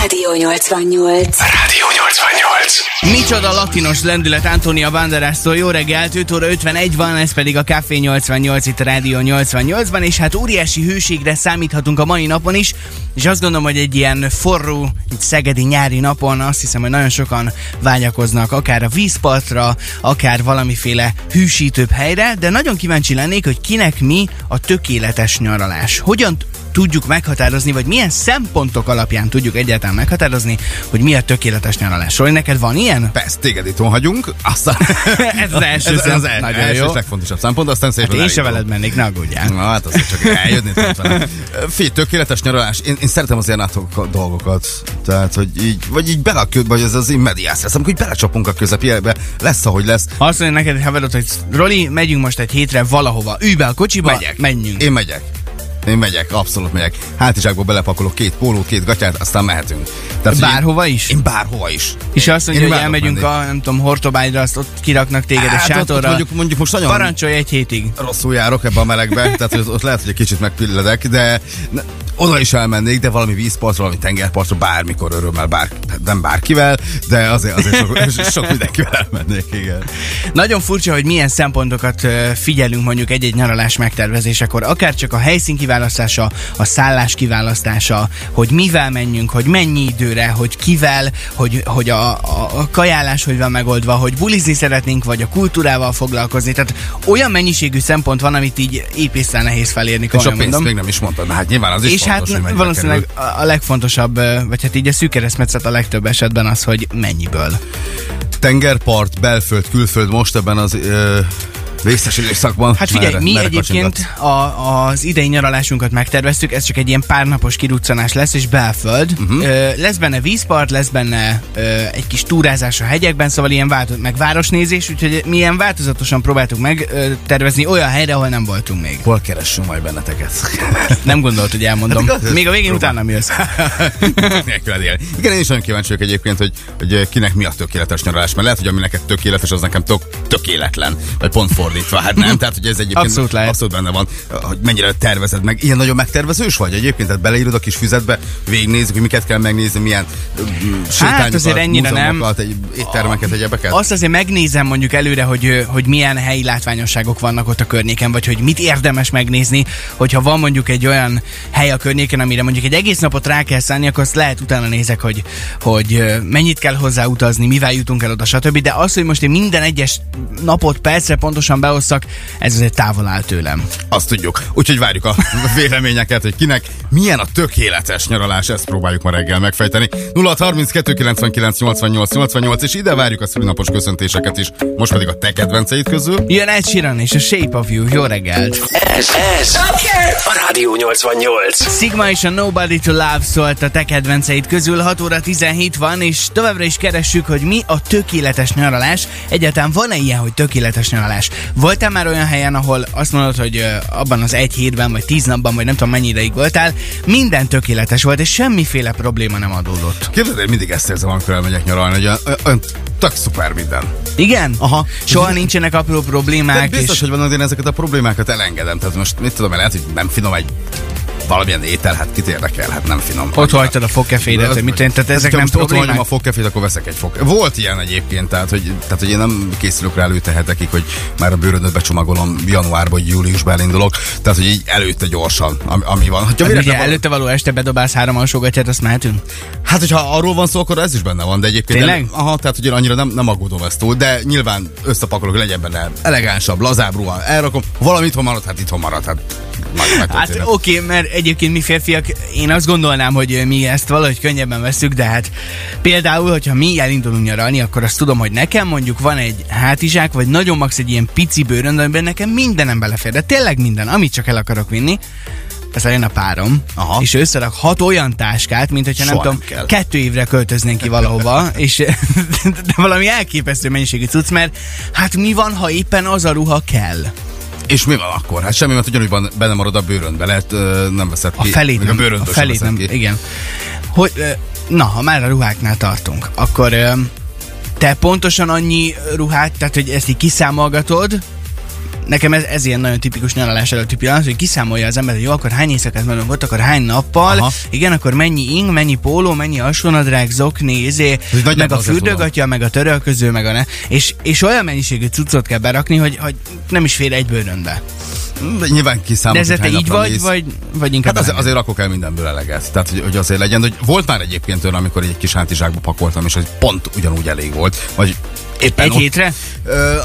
Rádió 88. Rádió 88. Micsoda latinos lendület Antonia Banderástól. Jó reggelt, 5 óra 51 van, ez pedig a Café 88 itt a Rádió 88-ban, és hát óriási hőségre számíthatunk a mai napon is, és azt gondolom, hogy egy ilyen forró, itt szegedi nyári napon azt hiszem, hogy nagyon sokan vágyakoznak akár a vízpartra, akár valamiféle hűsítőbb helyre, de nagyon kíváncsi lennék, hogy kinek mi a tökéletes nyaralás. Hogyan tudjuk meghatározni, vagy milyen szempontok alapján tudjuk egyáltalán meghatározni, hogy mi a tökéletes nyaralás. Roli, neked van ilyen? Persze, téged itt hagyunk, aztán... Ez az első ez, szem- az el, Nagyon első jó. és legfontosabb szempont, aztán szépen Hát én se veled mennék, ne aggódjál. Na, hát azért csak eljönni. Figyelj, tökéletes nyaralás. Én, én szeretem az ilyen dolgokat. Tehát, hogy így, vagy így bele, vagy ez az immediás lesz, amikor így belecsapunk a közepébe, lesz, ahogy lesz. Ha azt mondja neked haverod, hogy Roli, megyünk most egy hétre valahova, ülj be a kocsiba, Megyek. menjünk. Én megyek. Én megyek, abszolút megyek. Hátizsákba belepakolok két pólót, két gatyát, aztán mehetünk. Tehát, Bárhova is? Én, én bárhova is. És azt mondja, Én hogy elmegyünk menni. a, nem tudom, Hortobágyra, azt ott kiraknak téged Hát, ott- ott sátorra. mondjuk, mondjuk most nagyon Parancsolj egy hétig. rosszul járok ebbe a melegbe, tehát ott lehet, hogy egy kicsit megpilledek, de oda is elmennék, de valami vízpartra, valami tengerpartra bármikor örömmel, bár, nem bárkivel, de azért, azért sok, sok mindenkivel elmennék, igen. Nagyon furcsa, hogy milyen szempontokat figyelünk mondjuk egy-egy nyaralás megtervezésekor. Akár csak a helyszín kiválasztása, a szállás kiválasztása, hogy mivel menjünk, hogy mennyi időre, hogy kivel, hogy, hogy a, a, a kajálás hogy van megoldva, hogy bulizni szeretnénk, vagy a kultúrával foglalkozni. Tehát olyan mennyiségű szempont van, amit így épészel nehéz felérni, És a pénzt mondom. még nem is mondtad, hát nyilván az is És hát hogy valószínűleg kerül. a legfontosabb, vagy hát így a szűk keresztmetszet a legtöbb esetben az, hogy mennyiből. Tengerpart, belföld, külföld most ebben az ö, vészes időszakban. Hát figyelj, merre- mi merre egyébként a, az idei nyaralásunkat megterveztük, ez csak egy ilyen párnapos kiruccanás lesz, és belföld. Uh-huh. Ö, lesz benne vízpart, lesz benne ö, egy kis túrázás a hegyekben, szóval ilyen változ, meg városnézés, úgyhogy mi ilyen változatosan próbáltuk meg ö, tervezni olyan helyre, ahol nem voltunk még. Hol keressünk majd benneteket? Nem gondolt, hogy elmondom. Hát igaz, Még a végén próbál. utána mi jössz. Igen, én is nagyon kíváncsi vagyok egyébként, hogy, hogy kinek mi a tökéletes nyaralás, mert lehet, hogy ami neked tökéletes, az nekem tök, tökéletlen. Vagy pont fordítva, hát nem. Tehát, hogy ez egyébként Abszolút lehet. abszolút benne van, hogy mennyire tervezed meg. Ilyen nagyon megtervezős vagy egyébként, tehát beleírod a kis füzetbe, végignézzük, hogy miket kell megnézni, milyen sétányokat, Hát azért ennyire nem. egy, éttermeket, egyebeket. Azt azért megnézem mondjuk előre, hogy, hogy milyen helyi látványosságok vannak ott a környéken, vagy hogy mit érdemes megnézni, hogyha van mondjuk egy olyan hely a környéken, amire mondjuk egy egész napot rá kell szállni, akkor azt lehet utána nézek, hogy, hogy mennyit kell hozzá utazni, mivel jutunk el oda, stb. De az, hogy most én minden egyes napot percre pontosan beosszak, ez azért távol áll tőlem. Azt tudjuk. Úgyhogy várjuk a véleményeket, hogy kinek milyen a tökéletes nyaralás, ezt próbáljuk ma reggel megfejteni. 0 32 99 88 88, és ide várjuk a szülinapos köszöntéseket is. Most pedig a te kedvenceid közül. Jön Ed Sheeran és a Shape of You. Jó reggelt! Ez, ez a Rádió 88. Sigma és a Nobody to Love szólt a te kedvenceid közül, 6 óra 17 van, és továbbra is keressük, hogy mi a tökéletes nyaralás. Egyáltalán van-e ilyen, hogy tökéletes nyaralás? Voltál már olyan helyen, ahol azt mondod, hogy abban az egy hétben, vagy tíz napban, vagy nem tudom mennyi ideig voltál, minden tökéletes volt, és semmiféle probléma nem adódott. Képzeld, én mindig ezt érzem, amikor elmegyek nyaralni, hogy olyan, olyan tök szuper minden. Igen? Aha. Soha nincsenek apró De problémák, biztos, és hogy van, hogy én ezeket a problémákat elengedem. Tehát most mit tudom, lehet, hogy nem finom egy valamilyen étel, hát kit érdekel, hát nem finom. ott hagytad a fogkefédet, hogy mit tehát ezek nem ott hagyom a fogkefét, akkor veszek egy fog. Volt ilyen egyébként, tehát hogy, tehát, hogy én nem készülök rá előtte hetekig, hogy már a bőröndöt becsomagolom januárban, vagy júliusban elindulok. Tehát, hogy így előtte gyorsan, ami, ami van. Ha Hát ugye van- előtte való este bedobálsz három alsógatját, azt mehetünk? Hát, hogyha arról van szó, akkor ez is benne van, de egyébként Tényleg? Nem, aha, tehát hogy én annyira nem, nem aggódom ezt túl, de nyilván összepakolok, legyen benne elegánsabb, lazább ruha, elrakom, valami itthon marad, hát itthon marad, hát Hát oké, okay, mert egyébként mi férfiak, én azt gondolnám, hogy mi ezt valahogy könnyebben veszük, de hát például, hogyha mi elindulunk nyaralni, akkor azt tudom, hogy nekem mondjuk van egy hátizsák, vagy nagyon max egy ilyen pici bőrönd, amiben nekem mindenem belefér, de tényleg minden, amit csak el akarok vinni, ez jön a párom, Aha. és ő összerak hat olyan táskát, mint hogyha nem tudom, kell. kettő évre költöznénk ki valahova, és de valami elképesztő mennyiségű cucc, mert hát mi van, ha éppen az a ruha kell? És mi van akkor? Hát semmi, mert ugyanúgy van- benne marad a bőröndbe, lehet nem veszed ki. A felét nem, a bőröndből a felét nem, ki. igen. Hogy, na, ha már a ruháknál tartunk, akkor te pontosan annyi ruhát, tehát hogy ezt így kiszámolgatod, nekem ez, ez ilyen nagyon tipikus nyaralás előtti pillanat, hogy kiszámolja az ember, hogy jó, akkor hány éjszakát menünk ott, akkor hány nappal, Aha. igen, akkor mennyi ing, mennyi póló, mennyi alsónadrág, zokni, izé, meg a ez fürdőgatja, meg a törölköző, meg a ne, és, és olyan mennyiségű cuccot kell berakni, hogy, hogy nem is fér egy bőrönbe. De nyilván De kiszámolod, ezzel hogy te így vagy, mész. vagy, vagy inkább Hát azért, azért rakok el mindenből eleget. Tehát, hogy, hogy azért legyen. De hogy volt már egyébként olyan, amikor egy kis hátizsákba pakoltam, és hogy pont ugyanúgy elég volt. Vagy éppen Egy ott- hétre?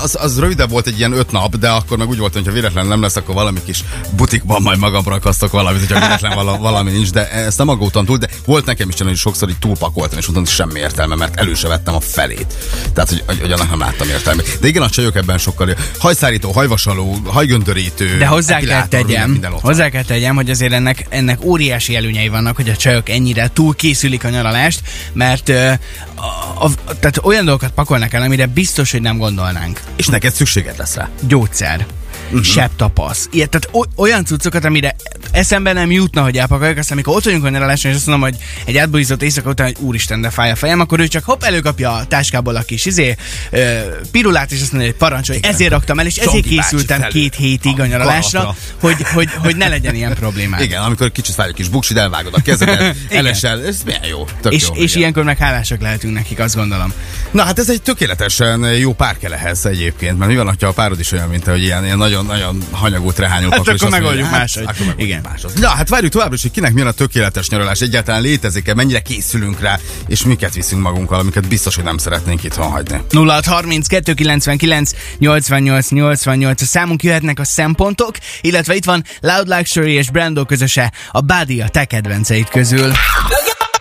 Az, az rövidebb volt egy ilyen öt nap, de akkor meg úgy volt, hogy ha véletlen nem lesz, akkor valami kis butikban majd magamra akasztok valamit, hogyha véletlen vala, valami nincs, de ezt nem aggódtam túl, de volt nekem is hogy sokszor így túlpakoltam, és mondtam, hogy semmi értelme, mert elő se vettem a felét. Tehát, hogy, hogy, hogy annak nem láttam értelmét. De igen, a csajok ebben sokkal jó. Hajszárító, hajvasaló, hajgöndörítő, De hozzá kell tegyem, hozzá kell tegyem, hogy azért ennek, ennek óriási előnyei vannak, hogy a csajok ennyire túl készülik a nyaralást, mert a, a, tehát olyan dolgokat pakolnak el, amire biztos, hogy nem gondolnánk. És neked szükséged lesz rá. Gyógyszer. Uh-huh. Sebb tapasz. Ilyet, tehát olyan cuccokat, amire eszembe nem jutna, hogy elpakoljuk, aztán amikor ott vagyunk a nyaraláson, és azt mondom, hogy egy átbújzott éjszaka után, hogy úristen, de fáj a fejem, akkor ő csak hopp előkapja a táskából a kis izé, ö, pirulát, és azt mondja, hogy parancsolj, ezért raktam el, és ezért készültem két hétig a A nyaralásra, hogy, hogy, hogy ne legyen ilyen problémák. Igen, amikor kicsit fáj a kis buksid, elvágod a kezedet, elesel, ez milyen jó. Tök És, jó, és igen. ilyenkor meg hálásak lehetünk nekik, azt gondolom. Na hát ez egy tökéletesen jó pár kell ehhez egyébként, mert mi van, ha a párod is olyan, mint hogy ilyen, ilyen nagyon-nagyon hanyagú trehányú Hát és akkor megoldjuk hát, máshogy. Akkor Igen. máshogy. Na hát várjuk továbbra is, hogy kinek milyen a tökéletes nyaralás, egyáltalán létezik-e, mennyire készülünk rá, és miket viszünk magunkkal, amiket biztos, hogy nem szeretnénk itthon hagyni. 0632 99 88 88 a számunk jöhetnek a szempontok, illetve itt van Loud Luxury és Brando közöse, a Body a te kedvenceid közül.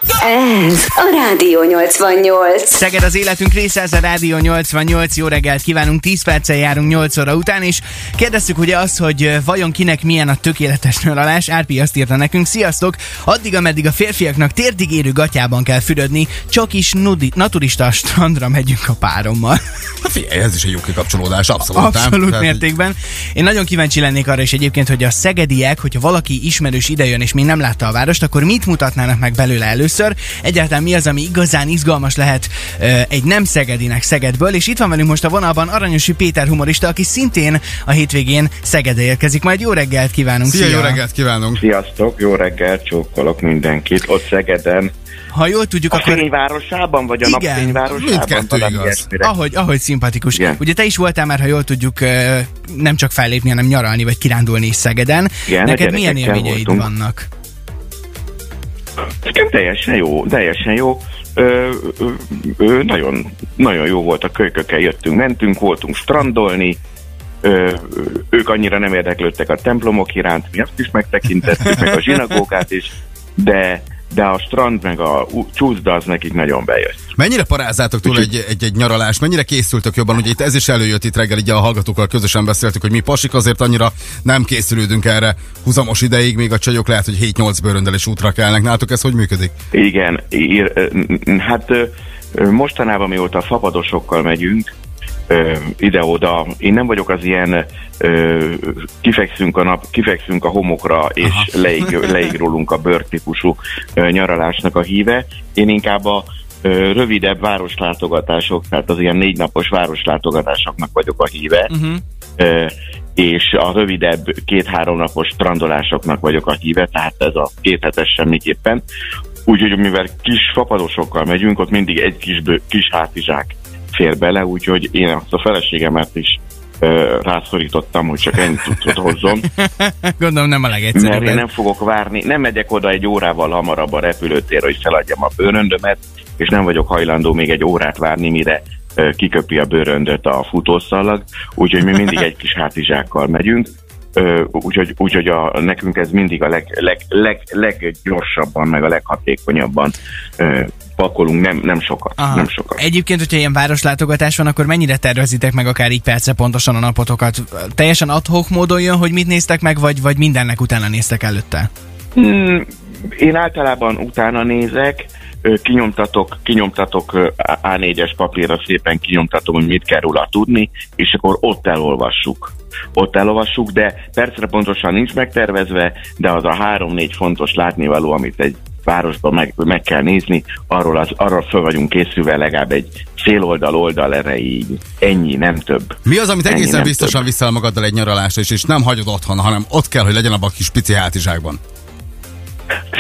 Ez a Rádió 88. Szeged az életünk része, ez a Rádió 88, jó reggelt kívánunk, 10 perccel járunk 8 óra után, és kérdeztük ugye azt, hogy vajon kinek milyen a tökéletes nyaralás, Árpi azt írta nekünk, sziasztok, addig, ameddig a férfiaknak térdig érő gatyában kell fürödni, csak is nudi, naturista strandra megyünk a párommal. Hát figyelj, ez is egy jó kikapcsolódás, abszolút. nem? Abszolút Tehát, mértékben. Én nagyon kíváncsi lennék arra is egyébként, hogy a szegediek, hogyha valaki ismerős idejön és még nem látta a várost, akkor mit mutatnának meg belőle először? Egyáltalán mi az, ami igazán izgalmas lehet ö, egy nem szegedinek Szegedből, és itt van velünk most a vonalban Aranyosi Péter humorista, aki szintén a hétvégén Szegedre érkezik. Majd jó reggelt kívánunk! Szia, jó reggelt kívánunk! Sziasztok, jó reggel, csókolok mindenkit. Ott Szegeden. Ha jól tudjuk, A akkor fényvárosában, vagy a Igen, napfényvárosában? mindkettő igaz. ahogy, ahogy szimpatikus. Igen. Ugye te is voltál már, ha jól tudjuk, nem csak fellépni, hanem nyaralni vagy kirándulni is Szegeden. Igen, a Neked milyen élményeid voltunk. vannak? Nekem teljesen jó, teljesen jó. Ö, ö, ö, nagyon, nagyon jó volt a kölykökkel, jöttünk, mentünk, voltunk strandolni, ö, ők annyira nem érdeklődtek a templomok iránt, mi azt is megtekintettük, meg a zsinagógát is, de, de a strand meg a csúszda az nekik nagyon bejött. Mennyire parázzátok túl egy, egy, egy nyaralás? Mennyire készültök jobban? Ugye itt ez is előjött itt reggel, így a hallgatókkal közösen beszéltük, hogy mi pasik azért annyira nem készülődünk erre húzamos ideig, még a csajok lehet, hogy 7-8 bőröndel is útra kelnek. Nálatok ez hogy működik? Igen, ír, hát mostanában mióta fapadosokkal megyünk, ide-oda, én nem vagyok az ilyen ö, kifekszünk a nap, kifekszünk a homokra, és leig, leigrólunk a bőrtípusú ö, nyaralásnak a híve. Én inkább a ö, rövidebb városlátogatások, tehát az ilyen négy napos városlátogatásoknak vagyok a híve. Uh-huh. Ö, és a rövidebb két-három napos strandolásoknak vagyok a híve, tehát ez a két hetes semmiképpen. Úgyhogy mivel kis fapadosokkal megyünk, ott mindig egy kis, bő, kis hátizsák fér bele, úgyhogy én azt a feleségemet is rászorítottam, hogy csak ennyit tudod hozzon, Gondolom nem a mert legegyszerűbb. én nem fogok várni, nem megyek oda egy órával hamarabb a repülőtérre, hogy feladjam a bőröndömet, és nem vagyok hajlandó még egy órát várni, mire kiköpi a bőröndöt a futószalag, úgyhogy mi mindig egy kis hátizsákkal megyünk, Úgyhogy, úgyhogy a, nekünk ez mindig a leg, leg, leg, leggyorsabban, meg a leghatékonyabban ö, pakolunk, nem, nem sokat, Aha. nem sokat. Egyébként, hogyha ilyen városlátogatás van, akkor mennyire tervezitek meg akár így perce pontosan a napotokat? Teljesen adhok módon jön, hogy mit néztek meg, vagy, vagy mindennek utána néztek előtte? Hmm, én általában utána nézek, kinyomtatok, kinyomtatok ö, A4-es papírra szépen kinyomtatom, hogy mit kell róla tudni, és akkor ott elolvassuk. Ott elolvassuk, de percre pontosan nincs megtervezve, de az a három-négy fontos látnivaló, amit egy városban meg, meg kell nézni, arról az, arra föl vagyunk készülve legalább egy fél oldal oldal erejéig. Ennyi, nem több. Mi az, amit egészen biztosan több. viszel magaddal egy nyaralásra, és, és nem hagyod otthon, hanem ott kell, hogy legyen abban a kis pici hátizsákban?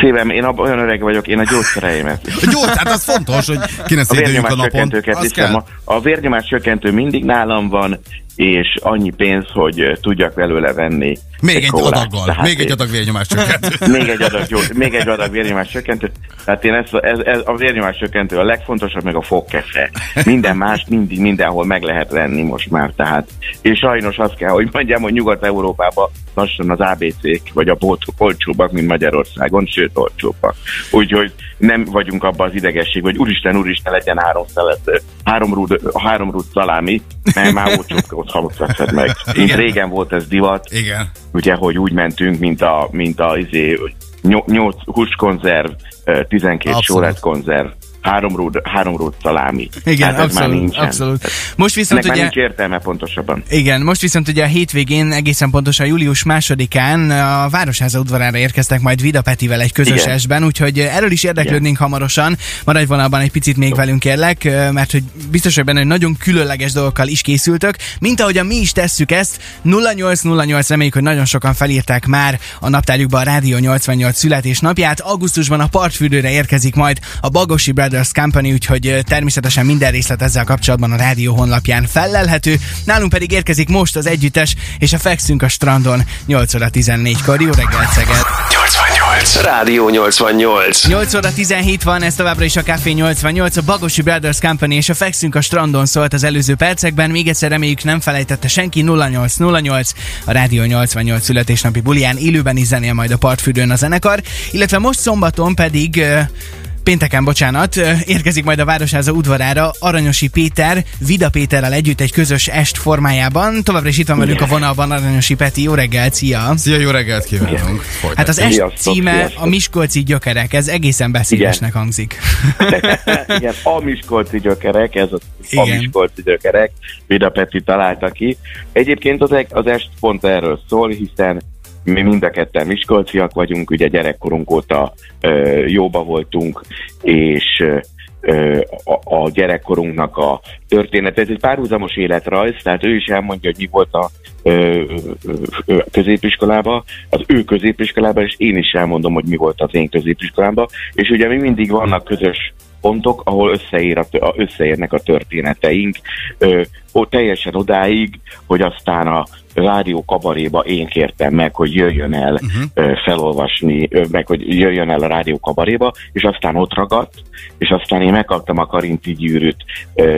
Szívem, én abban olyan öreg vagyok, én a gyógyszereimet. Jó, hát az fontos, hogy ki ne A a vérnyomás napon. kell. A, a vérnyomás csökkentő mindig nálam van, és annyi pénz, hogy tudjak belőle venni. Még egy kólát. adaggal, Tehát még egy adag vérnyomás csökkentő. még egy adag, jó, még egy adag vérnyomás csökkentő. Tehát én ezt, ez, ez, a vérnyomás csökkentő a legfontosabb, meg a fogkefe. Minden más mindig mindenhol meg lehet venni most már. Tehát, és sajnos azt kell, hogy mondjam, hogy Nyugat-Európában lassan az ABC-k, vagy a boltok olcsóbbak, mint Magyarországon, sőt olcsóbbak. Úgyhogy nem vagyunk abban az idegesség, hogy úristen, úristen, legyen három szelet, három rúd, három rúd szalámi, mert már olcsóbb ott meg. Mint Igen. régen volt ez divat, Igen. ugye, hogy úgy mentünk, mint a, mint a izé, nyol- nyolc húskonzerv, ö, 12 Abszolút. sóret konzerv, három rúd, három rúd szalámi. Igen, Hát ez már abszolút, nincsen. abszolút. Most viszont Ennek ugye... nincs értelme pontosabban. Igen, most viszont ugye a hétvégén, egészen pontosan július másodikán a Városháza udvarára érkeztek majd Vida Petivel egy közös Igen. esben, úgyhogy erről is érdeklődnénk hamarosan. Maradj vonalban egy picit még velünk kérlek, mert hogy biztos, hogy benne hogy nagyon különleges dolgokkal is készültök, mint ahogyan mi is tesszük ezt. 0808 reméljük, hogy nagyon sokan felírták már a naptárjukba a Rádió 88 születésnapját. Augusztusban a partfürdőre érkezik majd a Bagosi Brothers Company, úgyhogy természetesen minden részlet ezzel kapcsolatban a rádió honlapján fellelhető. Nálunk pedig érkezik most az együttes, és a Fekszünk a strandon 8 óra 14-kor. Jó reggelt, Szeged! 88. Rádió 88. 8 óra 17 van, ez továbbra is a Café 88, a Bagosi Brothers Company és a Fekszünk a strandon szólt az előző percekben. Még egyszer reméljük nem felejtette senki 0808, a Rádió 88 születésnapi bulián élőben is zenél majd a partfürdőn a zenekar, illetve most szombaton pedig Pénteken, bocsánat, érkezik majd a Városháza udvarára Aranyosi Péter, Vida Péterrel együtt egy közös est formájában. Továbbra is itt van velünk a vonalban Aranyosi Peti. Jó reggelt, szia! Szia, jó reggelt kívánunk. Folytatjuk. Hát az est Sziasztok, címe sziasztok. a Miskolci gyökerek, ez egészen beszédesnek hangzik. Igen, a Miskolci gyökerek, ez a, a Igen. Miskolci gyökerek, Vida Peti találta ki. Egyébként az, eg- az est pont erről szól, hiszen mi mind a ketten miskolciak vagyunk, ugye gyerekkorunk óta ö, jóba voltunk, és ö, a, a gyerekkorunknak a történet. Ez egy párhuzamos életrajz, tehát ő is elmondja, hogy mi volt a ö, ö, középiskolába, az ő középiskolába, és én is elmondom, hogy mi volt az én középiskolámban, és ugye mi mindig vannak közös pontok, ahol összeér a, összeérnek a történeteink, ö, ó, teljesen odáig, hogy aztán a rádió kabaréba én kértem meg, hogy jöjjön el uh-huh. felolvasni, meg hogy jöjjön el a rádió kabaréba, és aztán ott ragadt, és aztán én megkaptam a Karinti gyűrűt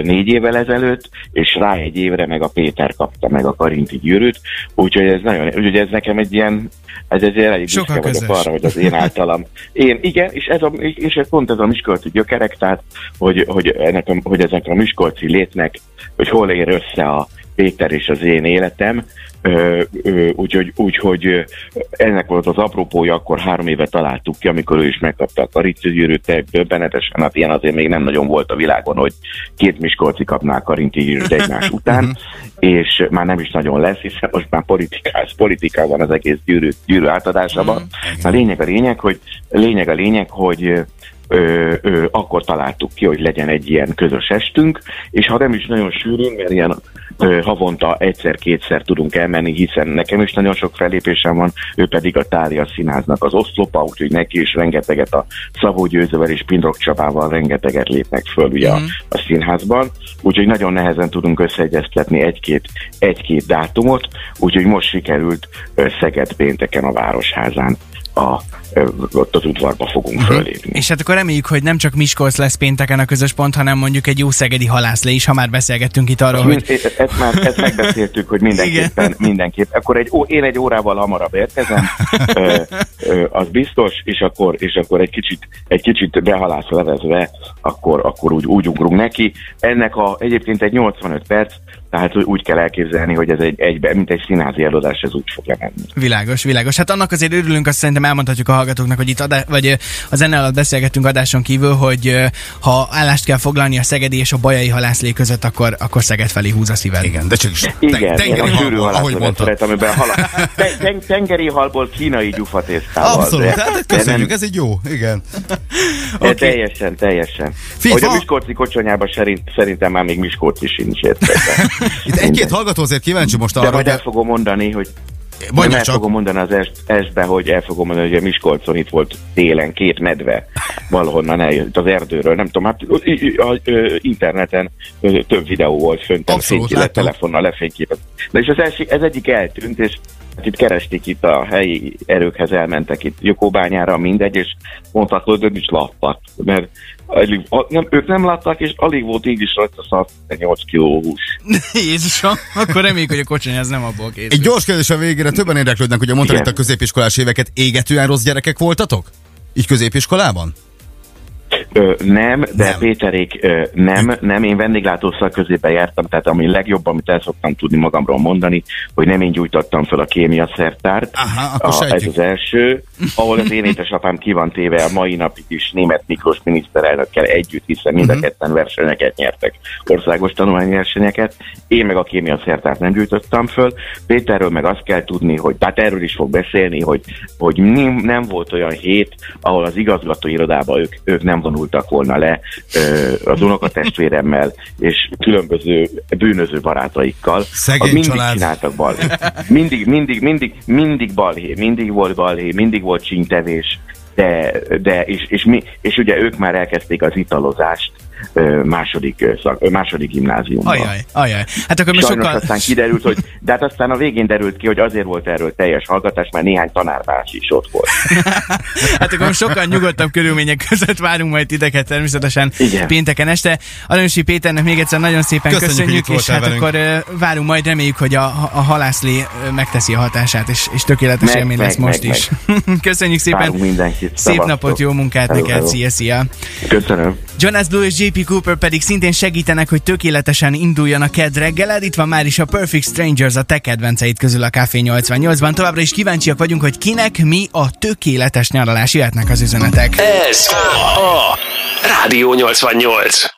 négy évvel ezelőtt, és rá egy évre meg a Péter kapta meg a Karinti gyűrűt, úgyhogy ez nagyon, úgyhogy ez nekem egy ilyen, ez egy elég büszke vagyok arra, hogy az én általam. Én, igen, és ez, a, és ez pont ez a miskolci gyökerek, tehát, hogy, hogy, ennek a, hogy ezek a miskolci létnek, hogy hol ér össze a Péter és az én életem, úgyhogy, úgyhogy ö, ennek volt az apropója, akkor három éve találtuk ki, amikor ő is megkapta a Karinti gyűrűt, döbbenetesen, hát ilyen azért még nem nagyon volt a világon, hogy két Miskolci kapná a Karinti gyűrűt egymás után, és már nem is nagyon lesz, hiszen most már politikás, politika van az egész gyűrű, gyűrű átadásában. A lényeg a lényeg, hogy lényeg a lényeg, hogy ö, ö, akkor találtuk ki, hogy legyen egy ilyen közös estünk, és ha nem is nagyon sűrűn, mert ilyen ö, havonta egyszer-kétszer tudunk elmenni, hiszen nekem is nagyon sok fellépésem van, ő pedig a Tália Színháznak az oszlopa, úgyhogy neki is rengeteget a Szabó Győzővel és Pindrok Csabával rengeteget lépnek föl ugye a, a színházban, úgyhogy nagyon nehezen tudunk összeegyeztetni egy-két, egy-két dátumot, úgyhogy most sikerült Szeged pénteken a Városházán a, ott az udvarba fogunk fölépni. És hát akkor reméljük, hogy nem csak Miskolc lesz pénteken a közös pont, hanem mondjuk egy jó szegedi halászlé is, ha már beszélgettünk itt arról, hogy Mind, e- ezt már ezt megbeszéltük, hogy mindenképpen, mindenképp. Akkor egy, ó, én egy órával hamarabb érkezem, ö, ö, az biztos, és akkor, és akkor egy kicsit, egy kicsit behalász levezve, akkor, akkor úgy, úgy ugrunk neki. Ennek a, egyébként egy 85 perc, tehát úgy kell elképzelni, hogy ez egy, egybe, mint egy színházi előadás, ez úgy fog lemenni. Világos, világos. Hát annak azért örülünk, azt szerintem elmondhatjuk a hallgatóknak, hogy itt adá- vagy ö, a zene alatt beszélgettünk adáson kívül, hogy ha állást kell foglalni a Szegedi és a Bajai halászlé között, akkor, akkor Szeged felé húz a szíved. Igen, de csak is Igen, ten- tengeri sűrű halból, ahogy mondtad. szeretem, amiben hala, ten, ten, tengeri halból kínai gyufatésztával. Abszolút, de- hát köszönjük, nem- ez így jó, igen. de Teljesen, teljesen. Figyelj, hogy a Miskolci kocsonyában szerint, szerintem már még Miskolci sincs érte. Itt egy-két hallgató azért kíváncsi most De arra, majd hogy... el fogom mondani, hogy Mondja el csak. fogom mondani az est, estbe, hogy el fogom mondani, hogy a Miskolcon itt volt télen két medve, valahonnan eljött az erdőről, nem tudom, hát a, interneten több videó volt fönt, fényképet, telefonnal lefényképet. De és az első, ez egyik eltűnt, és hát itt keresték itt a helyi erőkhez, elmentek itt Jokóbányára, mindegy, és mondták, hogy nem is láttak, mert alig, a, nem, ők nem látták, és alig volt így is rajta 108 kiló hús. Jézusom, akkor reméljük, hogy a kocsony ez nem abból készül. Egy gyors kérdés a végére, többen érdeklődnek, ugye mondtad itt a középiskolás éveket, égetően rossz gyerekek voltatok? Így középiskolában? Ö, nem, de Nem. Péterék ö, nem, nem, én vendéglátó szaközébe jártam, tehát ami legjobb, amit el szoktam tudni magamról mondani, hogy nem én gyújtottam fel a kémia szertárt. Aha, a, ez az első, ahol az én édesapám ki van téve a mai napig is német Miklós miniszterelnökkel együtt, hiszen mind a ketten versenyeket nyertek, országos tanulmányversenyeket. Én meg a kémia szertárt nem gyújtottam föl. Péterről meg azt kell tudni, hogy, tehát erről is fog beszélni, hogy, hogy nem, nem volt olyan hét, ahol az igazgató irodában ők, ők nem vonultak volna le az unokatestvéremmel és különböző bűnöző barátaikkal. Szegény mindig család. csináltak balhé. Mindig, mindig, mindig, mindig balhé, mindig volt balhé, mindig volt csíntevés, de, de és, és, mi, és ugye ők már elkezdték az italozást második, szak, második gimnáziumban. Ajaj, ajaj. Hát akkor most Sajnos sokkal... aztán kiderült, hogy, de hát aztán a végén derült ki, hogy azért volt erről teljes hallgatás, mert néhány tanárbácsi is ott volt. Hát akkor most sokkal nyugodtabb körülmények között várunk majd titeket természetesen Igen. pénteken este. Aranyosi Péternek még egyszer nagyon szépen Köszönjük, köszönjük, és hát velünk. akkor várunk majd, reméljük, hogy a, a halászlé megteszi a hatását, és, és tökéletes Meg, élmény meg, lesz most meg, is. Köszönjük szépen. Szép napot, jó munkát Hello, neked, hello. szia, szia. Köszönöm. Jonas Blue és JP Cooper pedig szintén segítenek, hogy tökéletesen induljon a ked reggeled. Itt van már is a Perfect Strangers a te kedvenceid közül a Café 88-ban. Továbbra is kíváncsiak vagyunk, hogy kinek mi a tökéletes nyaralás jöhetnek az üzenetek. Ez a Rádió 88.